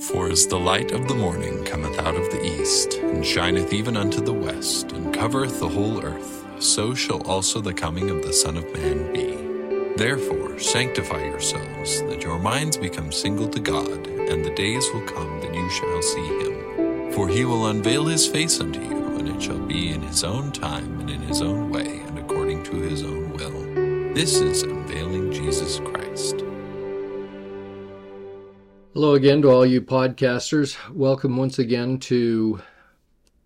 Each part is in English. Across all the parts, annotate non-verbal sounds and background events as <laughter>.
For as the light of the morning cometh out of the east, and shineth even unto the west, and covereth the whole earth, so shall also the coming of the Son of Man be. Therefore sanctify yourselves, that your minds become single to God, and the days will come that you shall see him. For he will unveil his face unto you, and it shall be in his own time, and in his own way, and according to his own will. This is unveiling Jesus Christ. Hello again to all you podcasters. Welcome once again to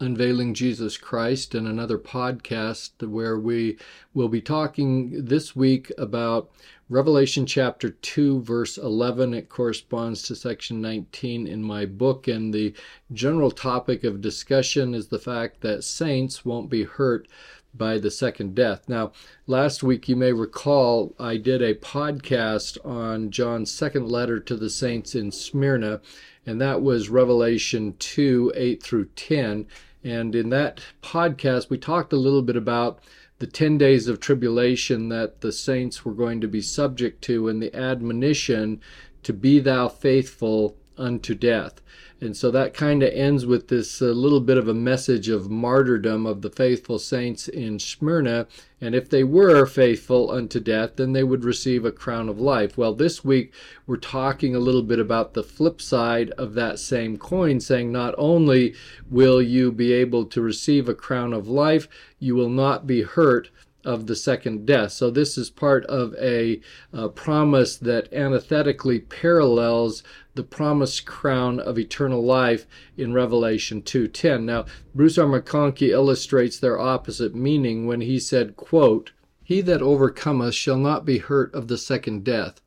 Unveiling Jesus Christ and another podcast where we will be talking this week about Revelation chapter 2, verse 11. It corresponds to section 19 in my book, and the general topic of discussion is the fact that saints won't be hurt by the second death. Now, last week you may recall I did a podcast on John's second letter to the saints in Smyrna, and that was Revelation 2 8 through 10. And in that podcast, we talked a little bit about the 10 days of tribulation that the saints were going to be subject to and the admonition to be thou faithful unto death. And so that kind of ends with this uh, little bit of a message of martyrdom of the faithful saints in Smyrna. And if they were faithful unto death, then they would receive a crown of life. Well, this week we're talking a little bit about the flip side of that same coin, saying not only will you be able to receive a crown of life, you will not be hurt of the second death. So this is part of a, a, promise that antithetically parallels the promised crown of eternal life in Revelation 2:10. Now, Bruce R. McConkie illustrates their opposite meaning when he said, quote, "He that overcometh shall not be hurt of the second death.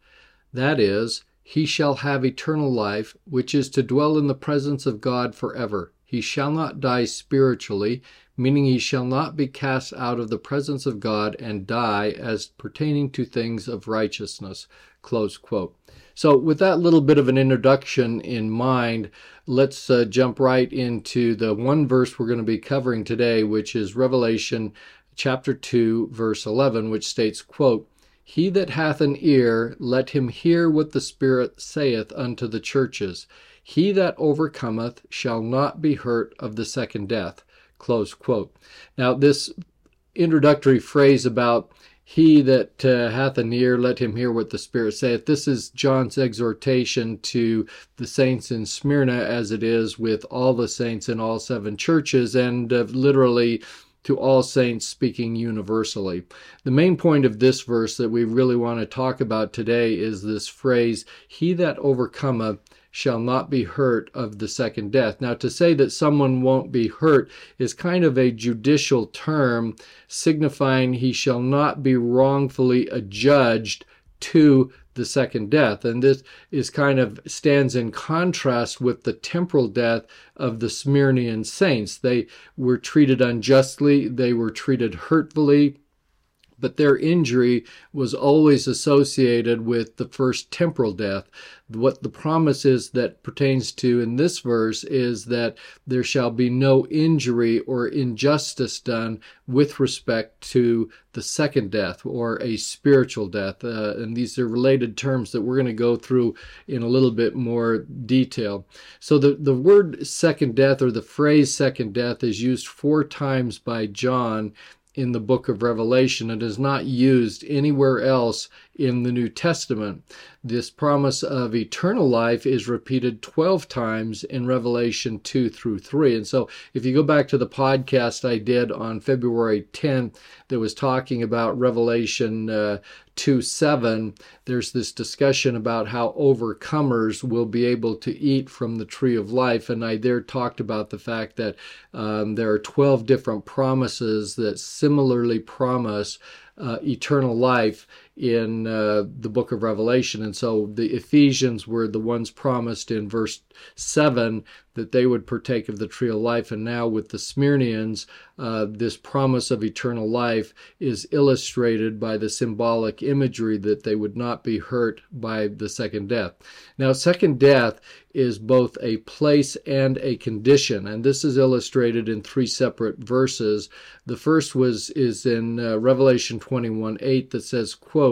That is, he shall have eternal life, which is to dwell in the presence of God forever. He shall not die spiritually, meaning he shall not be cast out of the presence of God and die as pertaining to things of righteousness. So, with that little bit of an introduction in mind, let's uh, jump right into the one verse we're going to be covering today, which is Revelation chapter 2, verse 11, which states, quote, He that hath an ear, let him hear what the Spirit saith unto the churches. He that overcometh shall not be hurt of the second death. Close quote. Now, this introductory phrase about he that uh, hath an ear, let him hear what the Spirit saith. This is John's exhortation to the saints in Smyrna, as it is with all the saints in all seven churches, and uh, literally to all saints speaking universally. The main point of this verse that we really want to talk about today is this phrase, He that overcometh shall not be hurt of the second death. Now, to say that someone won't be hurt is kind of a judicial term signifying he shall not be wrongfully adjudged to the second death. And this is kind of stands in contrast with the temporal death of the Smyrnian saints. They were treated unjustly, they were treated hurtfully, but their injury was always associated with the first temporal death. What the promise is that pertains to in this verse is that there shall be no injury or injustice done with respect to the second death or a spiritual death. Uh, and these are related terms that we're going to go through in a little bit more detail. So the, the word second death or the phrase second death is used four times by John in the book of Revelation. It is not used anywhere else in the New Testament. This promise of eternal life is repeated 12 times in Revelation 2 through 3. And so if you go back to the podcast I did on February 10th that was talking about Revelation uh, 2 7, there's this discussion about how overcomers will be able to eat from the tree of life. And I there talked about the fact that um, there are 12 different promises that similarly promise uh, eternal life in uh, the book of Revelation. And so the Ephesians were the ones promised in verse 7 that they would partake of the tree of life. And now with the Smyrnians, uh, this promise of eternal life is illustrated by the symbolic imagery that they would not be hurt by the second death. Now, second death is both a place and a condition, and this is illustrated in three separate verses. The first was is in uh, Revelation 21 8 that says, quote,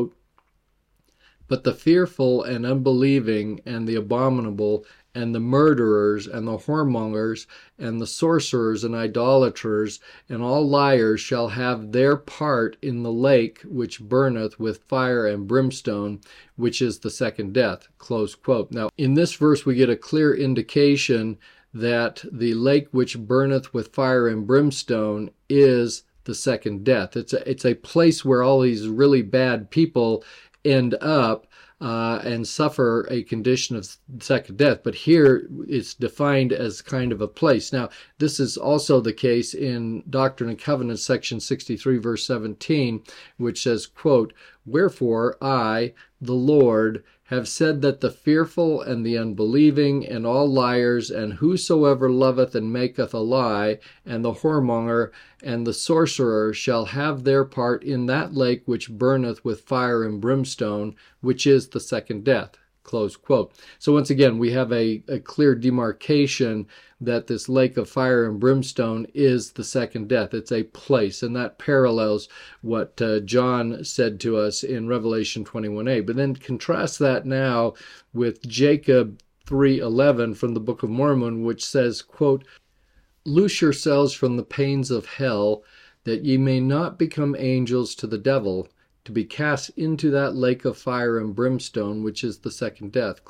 but the fearful and unbelieving and the abominable and the murderers and the whoremongers and the sorcerers and idolaters and all liars shall have their part in the lake which burneth with fire and brimstone, which is the second death. Now, in this verse, we get a clear indication that the lake which burneth with fire and brimstone is the second death. It's a, it's a place where all these really bad people end up uh, and suffer a condition of second death. But here it's defined as kind of a place. Now, this is also the case in Doctrine and Covenants, section 63, verse 17, which says, quote, Wherefore I, the Lord, have said that the fearful and the unbelieving and all liars and whosoever loveth and maketh a lie and the whoremonger and the sorcerer shall have their part in that lake which burneth with fire and brimstone, which is the second death. Close quote. So once again, we have a, a clear demarcation that this lake of fire and brimstone is the second death. It's a place, and that parallels what uh, John said to us in Revelation 21a. But then contrast that now with Jacob 3:11 from the Book of Mormon, which says, quote, "Loose yourselves from the pains of hell, that ye may not become angels to the devil." To be cast into that lake of fire and brimstone, which is the second death.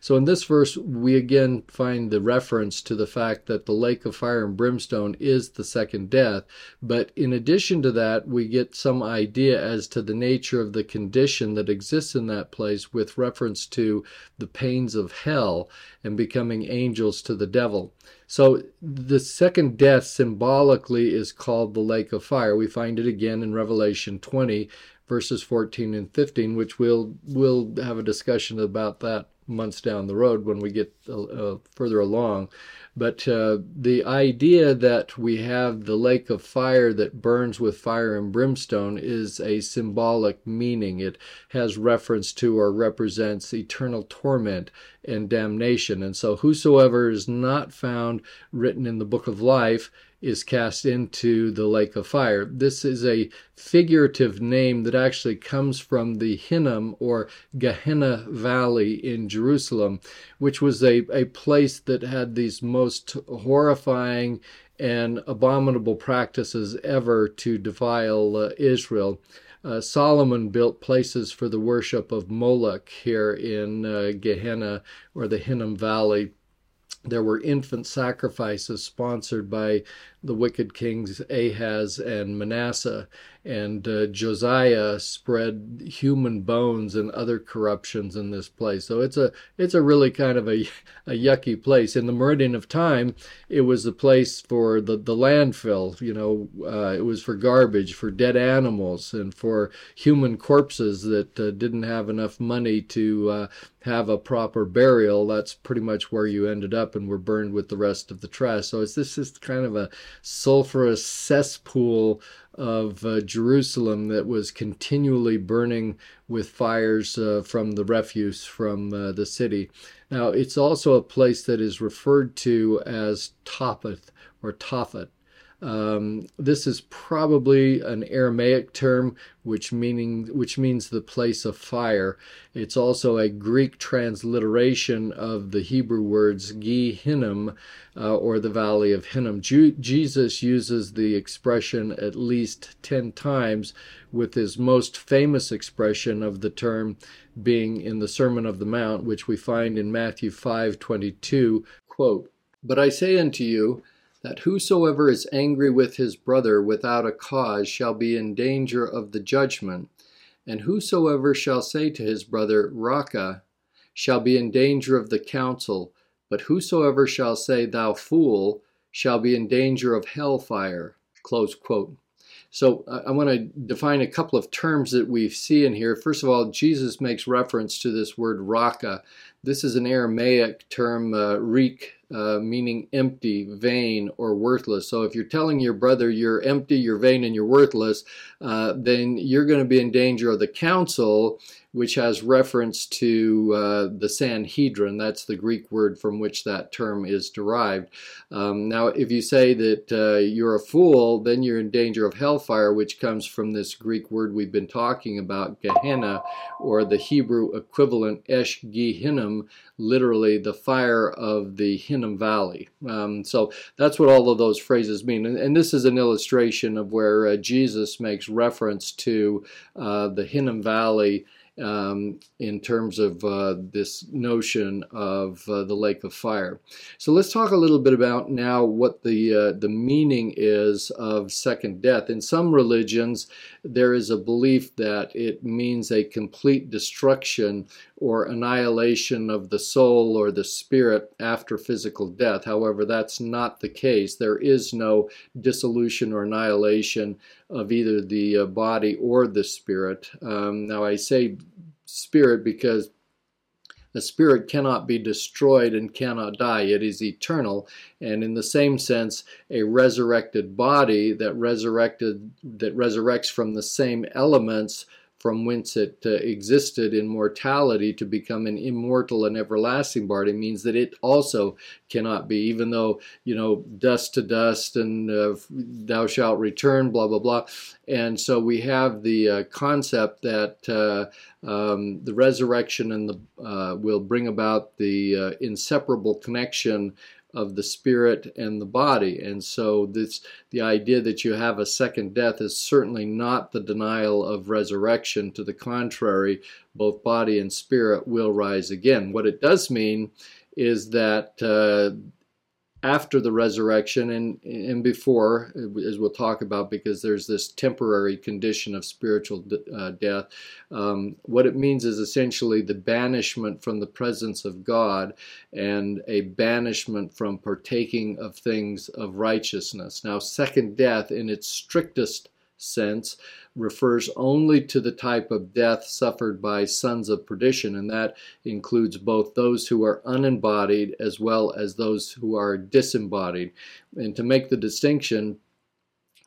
So in this verse, we again find the reference to the fact that the lake of fire and brimstone is the second death. But in addition to that, we get some idea as to the nature of the condition that exists in that place with reference to the pains of hell and becoming angels to the devil. So the second death symbolically is called the lake of fire. We find it again in Revelation 20 verses 14 and 15, which we'll we'll have a discussion about that months down the road when we get uh, uh, further along. But uh, the idea that we have the lake of fire that burns with fire and brimstone is a symbolic meaning. It has reference to or represents eternal torment and damnation. And so, whosoever is not found written in the book of life is cast into the lake of fire. This is a figurative name that actually comes from the Hinnom or Gehenna Valley in Jerusalem, which was a, a place that had these most horrifying and abominable practices ever to defile uh, Israel. Uh, Solomon built places for the worship of Moloch here in uh, Gehenna or the Hinnom Valley there were infant sacrifices sponsored by the wicked kings Ahaz and Manasseh, and uh, Josiah spread human bones and other corruptions in this place. So it's a it's a really kind of a, a yucky place. In the meridian of time, it was a place for the the landfill. You know, uh, it was for garbage, for dead animals, and for human corpses that uh, didn't have enough money to uh, have a proper burial. That's pretty much where you ended up, and were burned with the rest of the trash. So it's this is kind of a sulfurous cesspool of uh, Jerusalem that was continually burning with fires uh, from the refuse from uh, the city. Now, it's also a place that is referred to as Tophet or Tophet. Um, this is probably an Aramaic term, which meaning which means the place of fire. It's also a Greek transliteration of the Hebrew words Gi Hinnom, uh, or the Valley of Hinnom. Ju- Jesus uses the expression at least ten times, with his most famous expression of the term being in the Sermon of the Mount, which we find in Matthew five twenty two. Quote: But I say unto you that whosoever is angry with his brother without a cause shall be in danger of the judgment, and whosoever shall say to his brother, Raca, shall be in danger of the council, but whosoever shall say, Thou fool, shall be in danger of hell fire. Close quote. So I want to define a couple of terms that we see in here. First of all, Jesus makes reference to this word raca. This is an Aramaic term, uh, reek, uh, meaning empty, vain, or worthless. So if you're telling your brother you're empty, you're vain, and you're worthless, uh, then you're going to be in danger of the council, which has reference to uh, the Sanhedrin. That's the Greek word from which that term is derived. Um, now, if you say that uh, you're a fool, then you're in danger of hellfire, which comes from this Greek word we've been talking about, Gehenna, or the Hebrew equivalent Esh Gehinnom, literally the fire of the Hinnom Valley. Um, so that's what all of those phrases mean. And, and this is an illustration of where uh, Jesus makes reference to uh, the Hinnom Valley um, in terms of uh, this notion of uh, the lake of fire. So let's talk a little bit about now what the uh, the meaning is of second death. In some religions, there is a belief that it means a complete destruction or annihilation of the soul or the spirit after physical death. However, that's not the case. There is no dissolution or annihilation of either the uh, body or the spirit. Um, now, I say spirit because the spirit cannot be destroyed and cannot die. It is eternal. And in the same sense, a resurrected body that resurrected that resurrects from the same elements from whence it uh, existed in mortality to become an immortal and everlasting body means that it also cannot be, even though, you know, dust to dust and uh, thou shalt return, blah, blah, blah. And so we have the uh, concept that uh, um, the resurrection and the uh, will bring about the uh, inseparable connection of the spirit and the body. And so this the idea that you have a second death is certainly not the denial of resurrection. To the contrary, both body and spirit will rise again. What it does mean is that uh, after the resurrection and, and before, as we'll talk about, because there's this temporary condition of spiritual uh, death. Um, what it means is essentially the banishment from the presence of God and a banishment from partaking of things of righteousness. Now, second death, in its strictest sense refers only to the type of death suffered by sons of perdition, and that includes both those who are unembodied as well as those who are disembodied. And to make the distinction,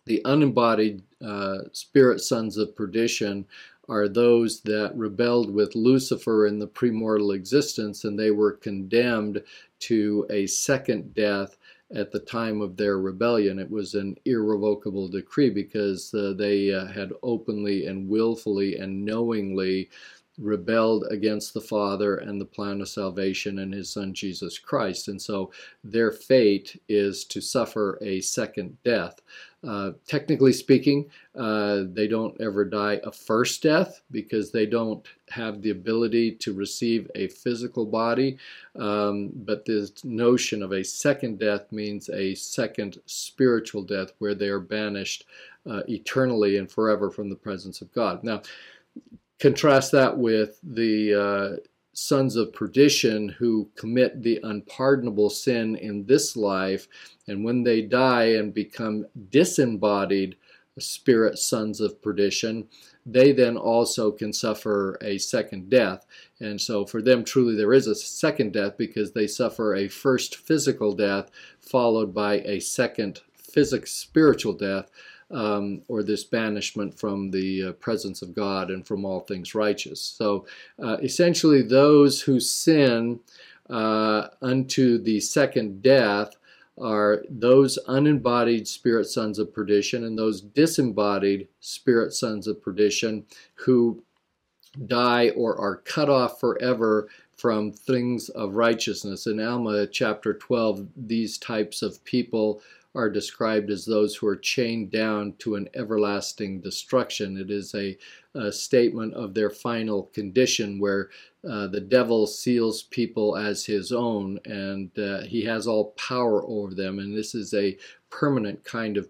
the unembodied uh, spirit sons of perdition are those that rebelled with Lucifer in the premortal existence, and they were condemned to a second death at the time of their rebellion. It was an irrevocable decree because uh, they uh, had openly and willfully and knowingly rebelled against the Father and the plan of salvation and His Son Jesus Christ. And so their fate is to suffer a second death. Uh, technically speaking, uh, they don't ever die a first death because they don't have the ability to receive a physical body. Um, but this notion of a second death means a second spiritual death where they are banished uh, eternally and forever from the presence of God. Now, contrast that with the uh, sons of perdition who commit the unpardonable sin in this life, and when they die and become disembodied spirit sons of perdition, they then also can suffer a second death. And so for them, truly, there is a second death because they suffer a first physical death followed by a second physical spiritual death um, or this banishment from the uh, presence of God and from all things righteous. So uh, essentially, those who sin uh, unto the second death are those unembodied spirit sons of perdition and those disembodied spirit sons of perdition who die or are cut off forever from things of righteousness. In Alma chapter 12, these types of people are described as those who are chained down to an everlasting destruction. It is a, a statement of their final condition where uh, the devil seals people as his own and uh, he has all power over them. And this is a permanent kind of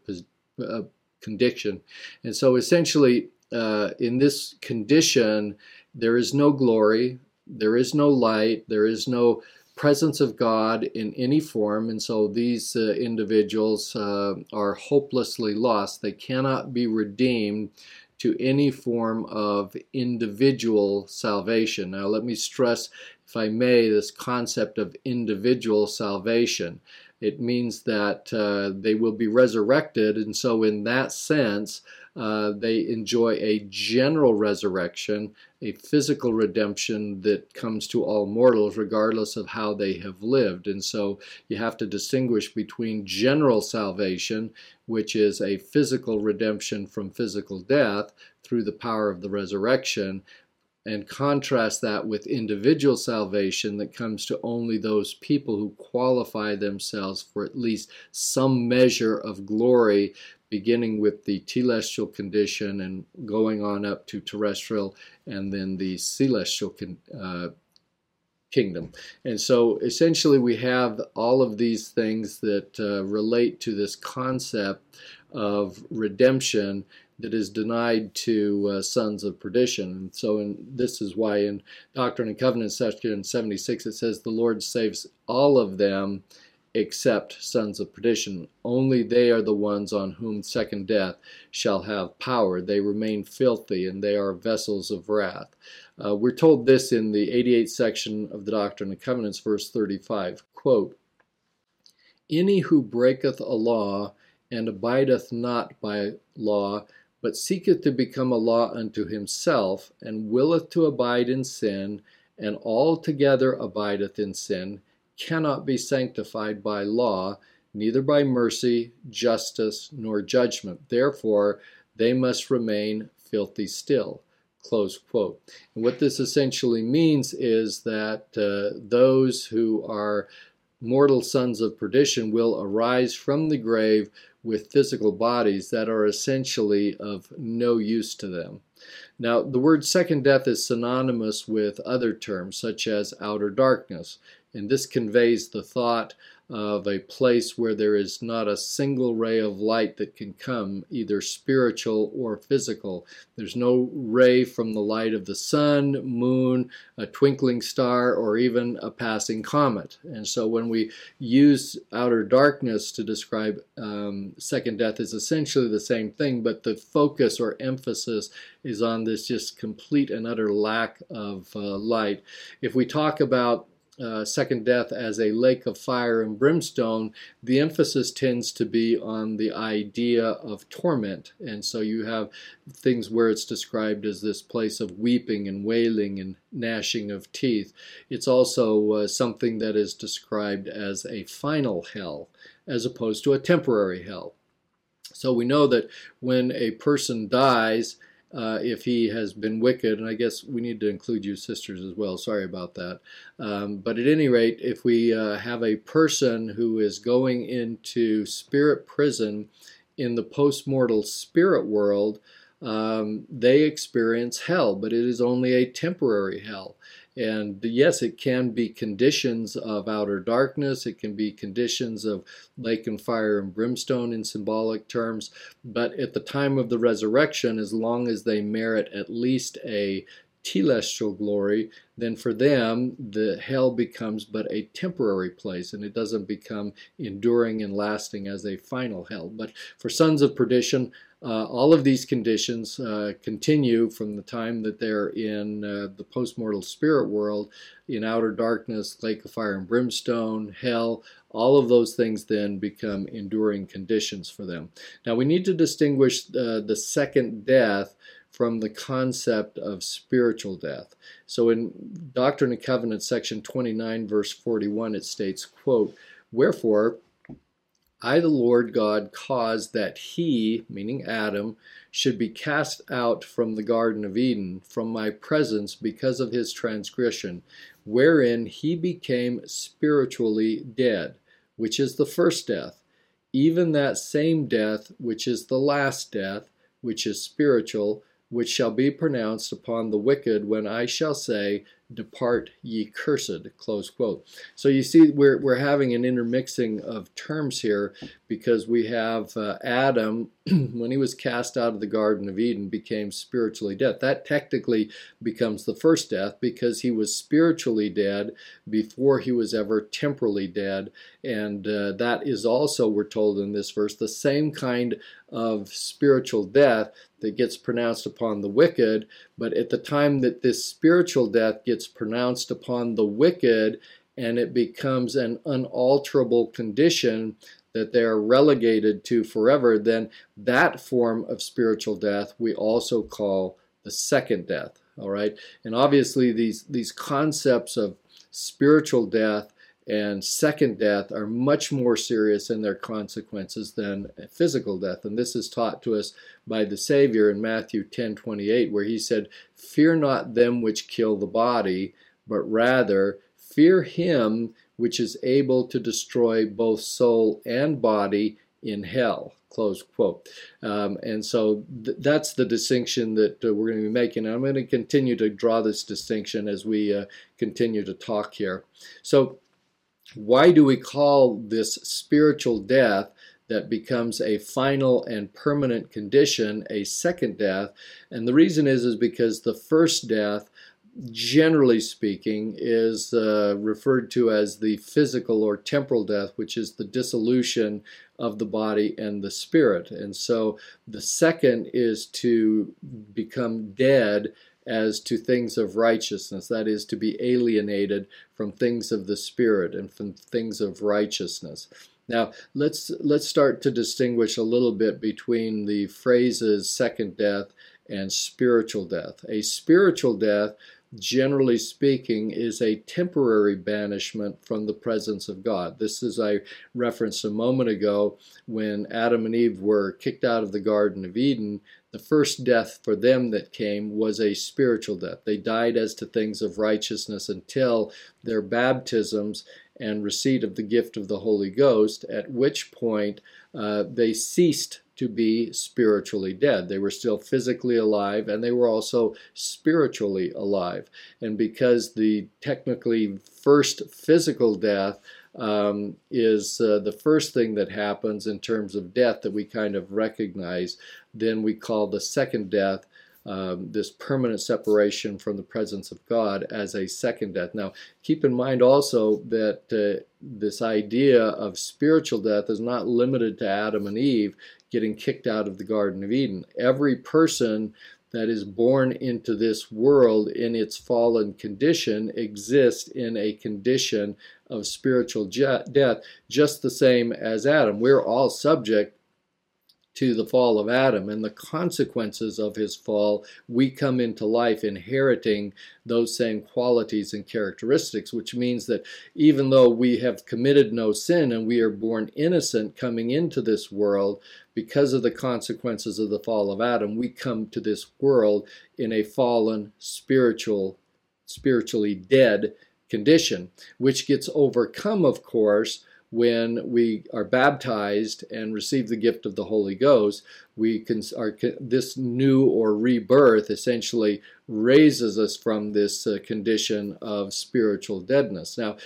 uh, condition. And so essentially, uh, in this condition, there is no glory, there is no light, there is no presence of God in any form, and so these uh, individuals uh, are hopelessly lost. They cannot be redeemed to any form of individual salvation. Now, let me stress, if I may, this concept of individual salvation. It means that uh, they will be resurrected, and so in that sense, uh, they enjoy a general resurrection, a physical redemption that comes to all mortals, regardless of how they have lived. And so you have to distinguish between general salvation, which is a physical redemption from physical death through the power of the resurrection, and contrast that with individual salvation that comes to only those people who qualify themselves for at least some measure of glory, beginning with the telestial condition and going on up to terrestrial and then the celestial con- uh, kingdom. And so essentially, we have all of these things that uh, relate to this concept of redemption that is denied to uh, sons of perdition. And so in, this is why in Doctrine and Covenants section 76 it says the Lord saves all of them except sons of perdition. Only they are the ones on whom second death shall have power. They remain filthy and they are vessels of wrath. Uh, we're told this in the 88th section of the Doctrine and Covenants, verse 35. Quote, Any who breaketh a law and abideth not by law but seeketh to become a law unto himself, and willeth to abide in sin, and altogether abideth in sin, cannot be sanctified by law, neither by mercy, justice, nor judgment. Therefore, they must remain filthy still. Close quote. And what this essentially means is that uh, those who are mortal sons of perdition will arise from the grave with physical bodies that are essentially of no use to them. Now, the word second death is synonymous with other terms such as outer darkness, and this conveys the thought of a place where there is not a single ray of light that can come, either spiritual or physical. There's no ray from the light of the sun, moon, a twinkling star, or even a passing comet. And so when we use outer darkness to describe um, second death, is essentially the same thing, but the focus or emphasis is on this just complete and utter lack of uh, light. If we talk about uh, second death as a lake of fire and brimstone, the emphasis tends to be on the idea of torment. And so you have things where it's described as this place of weeping and wailing and gnashing of teeth. It's also uh, something that is described as a final hell as opposed to a temporary hell. So we know that when a person dies, uh, if he has been wicked, and I guess we need to include you sisters as well. Sorry about that. Um, but at any rate, if we uh, have a person who is going into spirit prison in the post-mortal spirit world, um, they experience hell, but it is only a temporary hell. And yes, it can be conditions of outer darkness, it can be conditions of lake and fire and brimstone in symbolic terms, but at the time of the resurrection, as long as they merit at least a telestial glory, then for them the hell becomes but a temporary place and it doesn't become enduring and lasting as a final hell. But for sons of perdition, uh, all of these conditions uh, continue from the time that they're in uh, the postmortal spirit world, in outer darkness, lake of fire and brimstone, hell. All of those things then become enduring conditions for them. Now we need to distinguish uh, the second death from the concept of spiritual death. So in Doctrine and Covenants, section 29, verse 41, it states, quote, Wherefore, I, the Lord God, caused that he, meaning Adam, should be cast out from the Garden of Eden, from my presence, because of his transgression, wherein he became spiritually dead, which is the first death, even that same death which is the last death, which is spiritual, which shall be pronounced upon the wicked when I shall say, depart ye cursed close quote. So you see we're, we're having an intermixing of terms here because we have uh, adam <clears throat> when he was cast out of the garden of eden became spiritually dead. That technically becomes the first death because he was spiritually dead before he was ever temporally dead. And uh, that is also we're told in this verse the same kind of spiritual death that gets pronounced upon the wicked. But at the time that this spiritual death gets pronounced upon the wicked, and it becomes an unalterable condition that they are relegated to forever, then that form of spiritual death we also call the second death. All right, and obviously these these concepts of spiritual death and second death are much more serious in their consequences than physical death. And this is taught to us by the Savior in Matthew 10 28, where he said, Fear not them which kill the body, but rather fear him which is able to destroy both soul and body in hell. Close quote. Um, and so th- that's the distinction that uh, we're going to be making. And I'm going to continue to draw this distinction as we uh, continue to talk here. So, why do we call this spiritual death that becomes a final and permanent condition a second death? And the reason is is because the first death generally speaking, is uh, referred to as the physical or temporal death, which is the dissolution of the body and the spirit. And so the second is to become dead as to things of righteousness, that is, to be alienated from things of the spirit and from things of righteousness. Now, let's let's start to distinguish a little bit between the phrases second death and spiritual death. A spiritual death generally speaking, is a temporary banishment from the presence of God. This is, I referenced a moment ago, when Adam and Eve were kicked out of the Garden of Eden. The first death for them that came was a spiritual death. They died as to things of righteousness until their baptisms and receipt of the gift of the Holy Ghost, at which point uh, they ceased to be spiritually dead. They were still physically alive and they were also spiritually alive. And because the technically first physical death um, is uh, the first thing that happens in terms of death that we kind of recognize, then we call the second death um, this permanent separation from the presence of God as a second death. Now, keep in mind also that uh, this idea of spiritual death is not limited to Adam and Eve getting kicked out of the Garden of Eden. Every person that is born into this world in its fallen condition exists in a condition of spiritual death, just the same as Adam. We're all subject to the fall of Adam and the consequences of his fall, we come into life inheriting those same qualities and characteristics, which means that even though we have committed no sin and we are born innocent coming into this world, because of the consequences of the fall of Adam, we come to this world in a fallen, spiritual, spiritually dead condition, which gets overcome, of course, when we are baptized and receive the gift of the Holy Ghost, we can are this new or rebirth essentially raises us from this uh, condition of spiritual deadness. Now,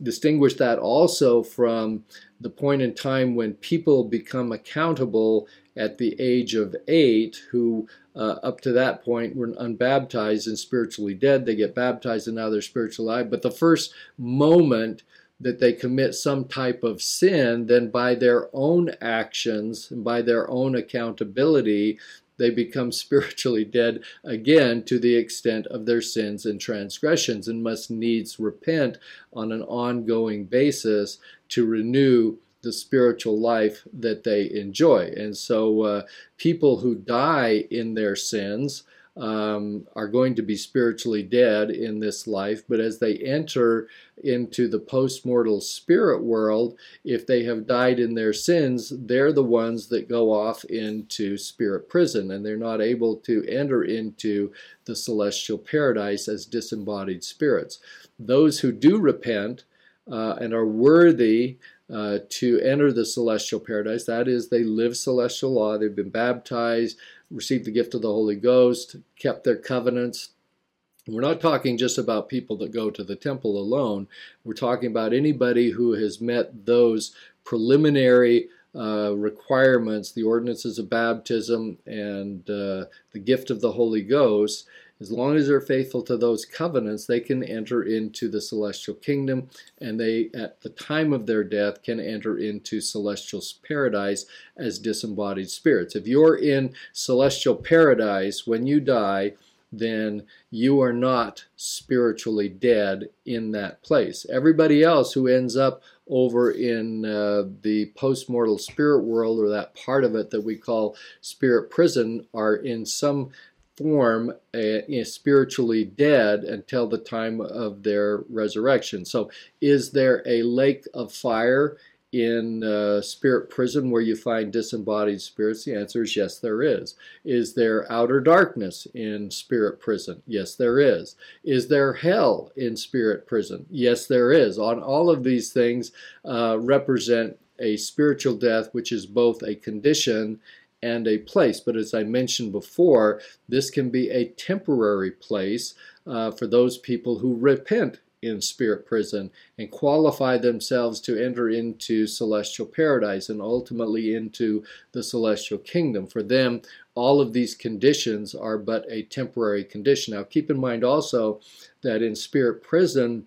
distinguish that also from the point in time when people become accountable at the age of eight, who uh, up to that point were unbaptized and spiritually dead. They get baptized and now they're spiritually alive. But the first moment that they commit some type of sin, then by their own actions and by their own accountability, they become <laughs> spiritually dead again to the extent of their sins and transgressions and must needs repent on an ongoing basis to renew the spiritual life that they enjoy. And so, uh, people who die in their sins um, are going to be spiritually dead in this life, but as they enter into the post-mortal spirit world, if they have died in their sins, they're the ones that go off into spirit prison, and they're not able to enter into the celestial paradise as disembodied spirits. Those who do repent uh, and are worthy uh, to enter the celestial paradise. That is, they live celestial law, they've been baptized, received the gift of the Holy Ghost, kept their covenants. We're not talking just about people that go to the temple alone. We're talking about anybody who has met those preliminary uh, requirements, the ordinances of baptism, and uh, the gift of the Holy Ghost, as long as they're faithful to those covenants, they can enter into the celestial kingdom, and they, at the time of their death, can enter into celestial paradise as disembodied spirits. If you're in celestial paradise when you die, then you are not spiritually dead in that place. Everybody else who ends up over in uh, the postmortal spirit world or that part of it that we call spirit prison are in some form uh, spiritually dead until the time of their resurrection. So, is there a lake of fire in uh, spirit prison where you find disembodied spirits? The answer is yes, there is. Is there outer darkness in spirit prison? Yes, there is. Is there hell in spirit prison? Yes, there is. On all of these things uh, represent a spiritual death, which is both a condition and a place. But as I mentioned before, this can be a temporary place uh, for those people who repent in spirit prison and qualify themselves to enter into celestial paradise and ultimately into the celestial kingdom. For them, all of these conditions are but a temporary condition. Now, keep in mind also that in spirit prison,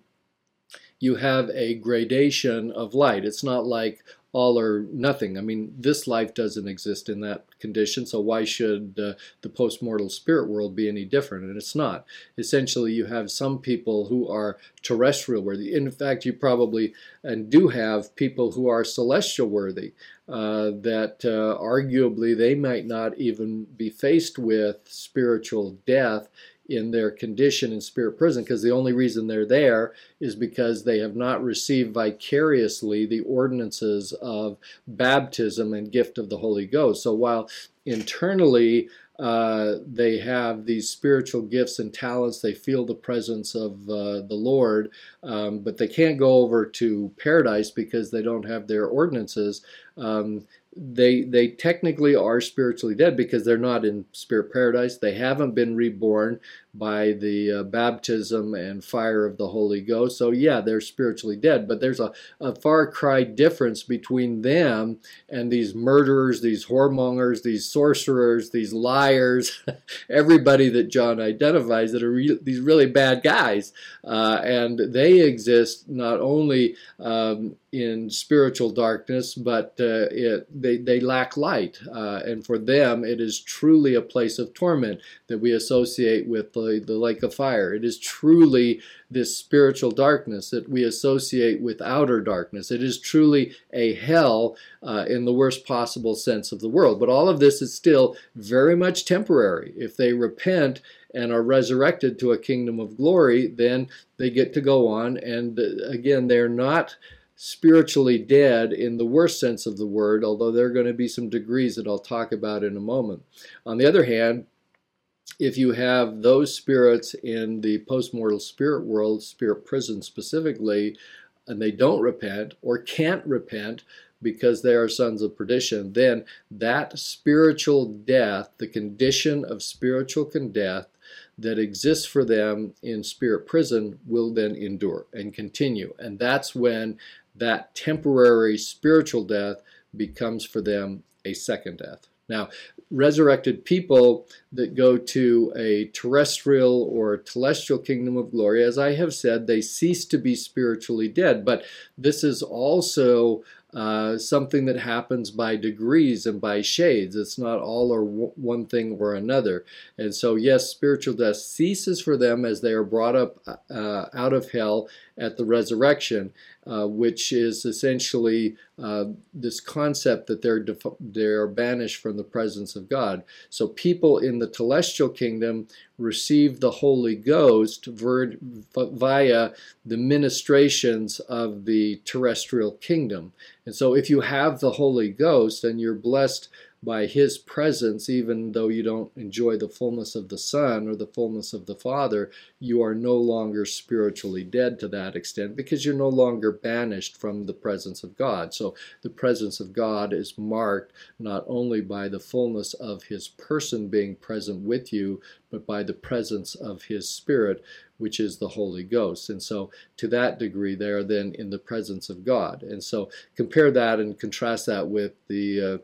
you have a gradation of light. It's not like, all or nothing. I mean, this life doesn't exist in that condition, so why should uh, the postmortal spirit world be any different? And it's not. Essentially, you have some people who are terrestrial worthy. In fact, you probably and do have people who are celestial worthy. Uh, that uh, arguably they might not even be faced with spiritual death in their condition in spirit prison because the only reason they're there is because they have not received vicariously the ordinances of baptism and gift of the Holy Ghost. So while internally uh, they have these spiritual gifts and talents. They feel the presence of uh, the Lord, um, but they can't go over to paradise because they don't have their ordinances. Um, they they technically are spiritually dead because they're not in spirit paradise. They haven't been reborn by the uh, baptism and fire of the Holy Ghost. So yeah, they're spiritually dead. But there's a, a far cry difference between them and these murderers, these whoremongers, these sorcerers, these liars, <laughs> everybody that John identifies that are re- these really bad guys, uh, and they exist not only um, in spiritual darkness, but uh, it, they, they lack light. Uh, and for them, it is truly a place of torment that we associate with the, the lake of fire. It is truly this spiritual darkness that we associate with outer darkness. It is truly a hell uh, in the worst possible sense of the world. But all of this is still very much temporary. If they repent, and are resurrected to a kingdom of glory, then they get to go on. And uh, again, they're not spiritually dead in the worst sense of the word, although there are going to be some degrees that I'll talk about in a moment. On the other hand, if you have those spirits in the postmortal spirit world, spirit prison specifically, and they don't repent or can't repent because they are sons of perdition, then that spiritual death, the condition of spiritual death that exists for them in spirit prison, will then endure and continue. And that's when that temporary spiritual death becomes for them a second death. Now, resurrected people that go to a terrestrial or celestial kingdom of glory, as I have said, they cease to be spiritually dead. But this is also uh, something that happens by degrees and by shades. It's not all or w- one thing or another. And so, yes, spiritual death ceases for them as they are brought up uh, out of hell at the resurrection, uh, which is essentially uh, this concept that they're def- they're banished from the presence of God. So people in the celestial kingdom receive the Holy Ghost ver- via the ministrations of the terrestrial kingdom. And so if you have the Holy Ghost and you're blessed by his presence, even though you don't enjoy the fullness of the Son or the fullness of the Father, you are no longer spiritually dead to that extent because you're no longer banished from the presence of God. So the presence of God is marked not only by the fullness of his person being present with you, but by the presence of his Spirit, which is the Holy Ghost. And so, to that degree, they are then in the presence of God. And so, compare that and contrast that with the uh,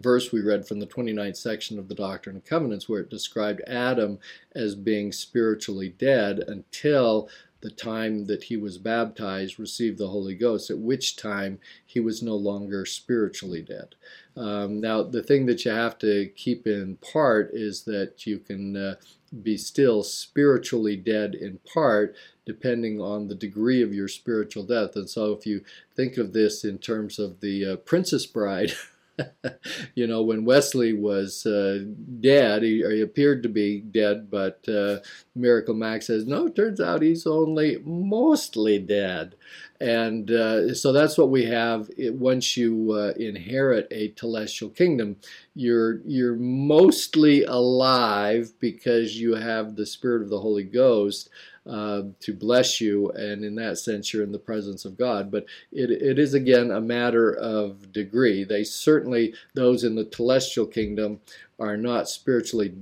verse we read from the 29th section of the Doctrine and Covenants, where it described Adam as being spiritually dead until the time that he was baptized, received the Holy Ghost, at which time he was no longer spiritually dead. Um, now, the thing that you have to keep in part is that you can uh, be still spiritually dead in part, depending on the degree of your spiritual death. And so, if you think of this in terms of the uh, Princess Bride, <laughs> <laughs> you know, when Westley was uh, dead, he, he, appeared to be dead, but uh, Miracle Max says, no, turns out he's only mostly dead. And uh, so that's what we have. It, once you uh, inherit a telestial kingdom, you're you're mostly alive because you have the Spirit of the Holy Ghost uh, to bless you, and in that sense, you're in the presence of God. But it, it is again a matter of degree. They certainly, those in the celestial kingdom, are not spiritually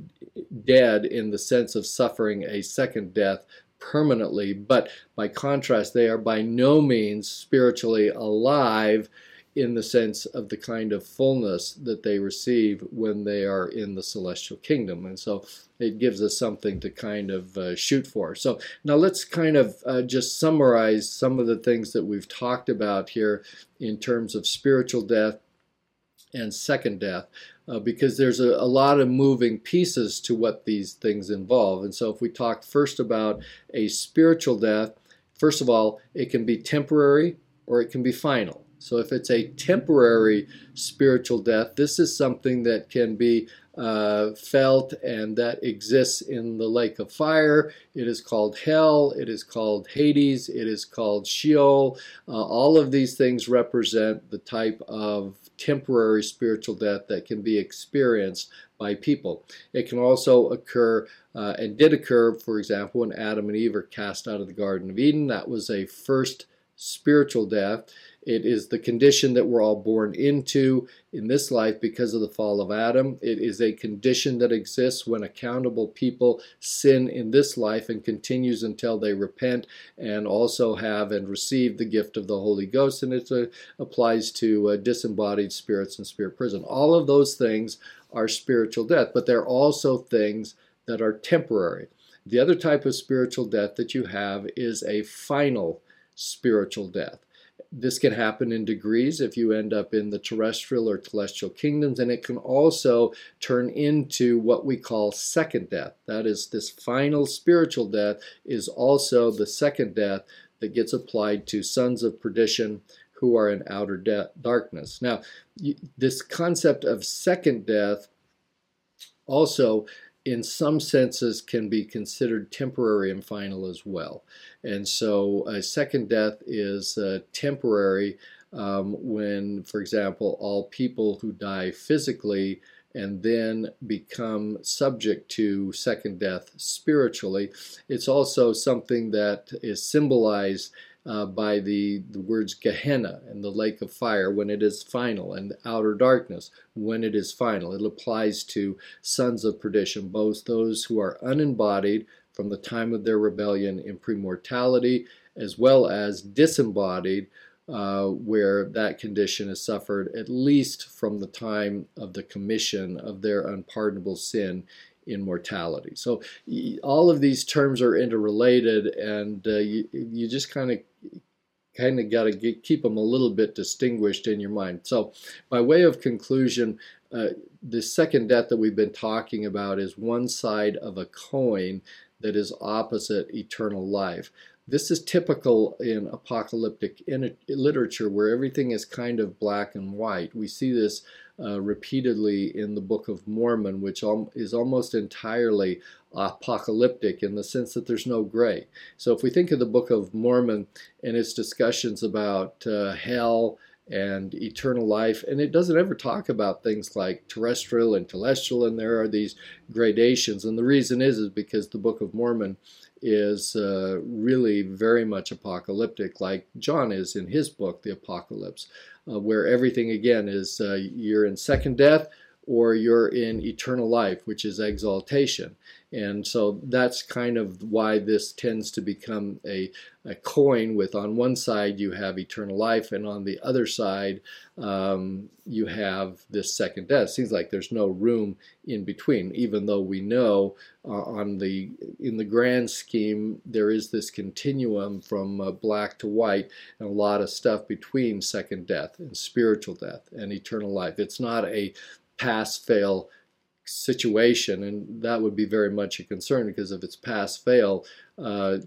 dead in the sense of suffering a second death permanently, but by contrast, they are by no means spiritually alive in the sense of the kind of fullness that they receive when they are in the celestial kingdom. And so it gives us something to kind of uh, shoot for. So now let's kind of uh, just summarize some of the things that we've talked about here in terms of spiritual death and second death. Uh, because there's a, a, lot of moving pieces to what these things involve. And so, if we talk first about a spiritual death, first of all, it can be temporary or it can be final. So if it's a temporary spiritual death, this is something that can be uh, felt and that exists in the lake of fire. It is called hell, it is called Hades, it is called Sheol. Uh, all of these things represent the type of temporary spiritual death that can be experienced by people. It can also occur uh, and did occur, for example, when Adam and Eve are cast out of the Garden of Eden. That was a first spiritual death. It is the condition that we're all born into in this life because of the fall of Adam. It is a condition that exists when accountable people sin in this life and continues until they repent and also have and receive the gift of the Holy Ghost. And it uh, applies to uh, disembodied spirits and spirit prison. All of those things are spiritual death, but they're also things that are temporary. The other type of spiritual death that you have is a final spiritual death. This can happen in degrees if you end up in the terrestrial or celestial kingdoms, and it can also turn into what we call second death. That is, this final spiritual death is also the second death that gets applied to sons of perdition who are in outer de- darkness. Now, this concept of second death also in some senses can be considered temporary and final as well. And so a second death is uh, temporary um, when, for example, all people who die physically and then become subject to second death spiritually. It's also something that is symbolized uh, by the, the words Gehenna and the lake of fire when it is final, and outer darkness when it is final. It applies to sons of perdition, both those who are unembodied from the time of their rebellion in premortality, as well as disembodied. Uh, where that condition is suffered at least from the time of the commission of their unpardonable sin in mortality. So all of these terms are interrelated, and uh, you, you just kind of kind of got to keep them a little bit distinguished in your mind. So, by way of conclusion, uh, the second death that we've been talking about is one side of a coin that is opposite eternal life. This is typical in apocalyptic in literature where everything is kind of black and white. We see this uh, repeatedly in the Book of Mormon, which al- is almost entirely apocalyptic in the sense that there's no gray. So if we think of the Book of Mormon and its discussions about uh, hell, and eternal life. And it doesn't ever talk about things like terrestrial and celestial, and there are these gradations. And the reason is, is because the Book of Mormon is uh, really very much apocalyptic, like John is in his book, The Apocalypse, uh, where everything again is uh, you're in second death or you're in eternal life, which is exaltation. And so that's kind of why this tends to become a, a coin with on one side you have eternal life, and on the other side um, you have this second death. It Seems like there's no room in between, even though we know uh, on the in the grand scheme there is this continuum from uh, black to white, and a lot of stuff between second death and spiritual death and eternal life. It's not a pass fail situation, and that would be very much a concern because if it's pass fail, uh,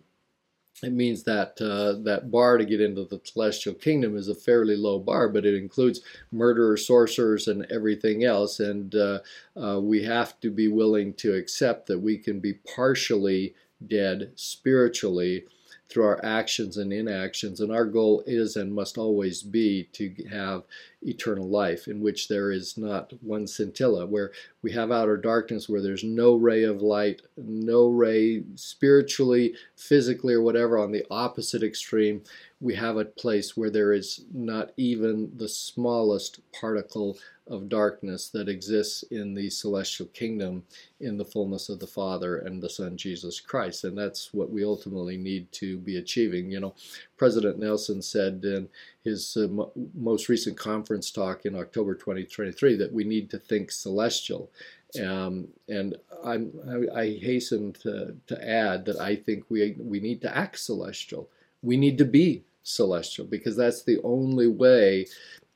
it means that uh, that bar to get into the celestial kingdom is a fairly low bar, but it includes murderers, sorcerers, and everything else. And uh, uh, we have to be willing to accept that we can be partially dead spiritually through our actions and inactions. And our goal is and must always be to have eternal life, in which there is not one scintilla, where we have outer darkness, where there's no ray of light, no ray spiritually, physically, or whatever on the opposite extreme. We have a place where there is not even the smallest particle of darkness that exists in the celestial kingdom in the fullness of the Father and the Son Jesus Christ. And that's what we ultimately need to be achieving. You know, President Nelson said in his uh, mo- most recent conference talk in October 2023 that we need to think celestial. Um, and I'm, I, I hasten to, to add that I think we, we need to act celestial. We need to be celestial because that's the only way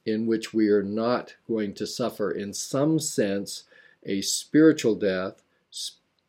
in which we are not going to suffer, in some sense, a spiritual death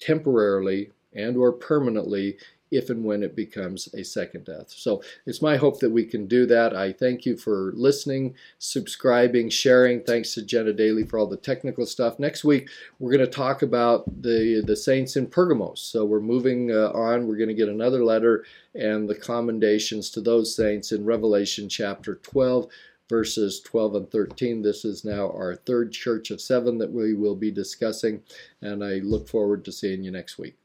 temporarily and or permanently if and when it becomes a second death. So it's my hope that we can do that. I thank you for listening, subscribing, sharing. Thanks to Jenna Daly for all the technical stuff. Next week, we're going to talk about the, the saints in Pergamos. So we're moving uh, on. We're going to get another letter and the commendations to those saints in Revelation chapter 12 verses 12 and 13. This is now our third church of seven that we will be discussing, and I look forward to seeing you next week.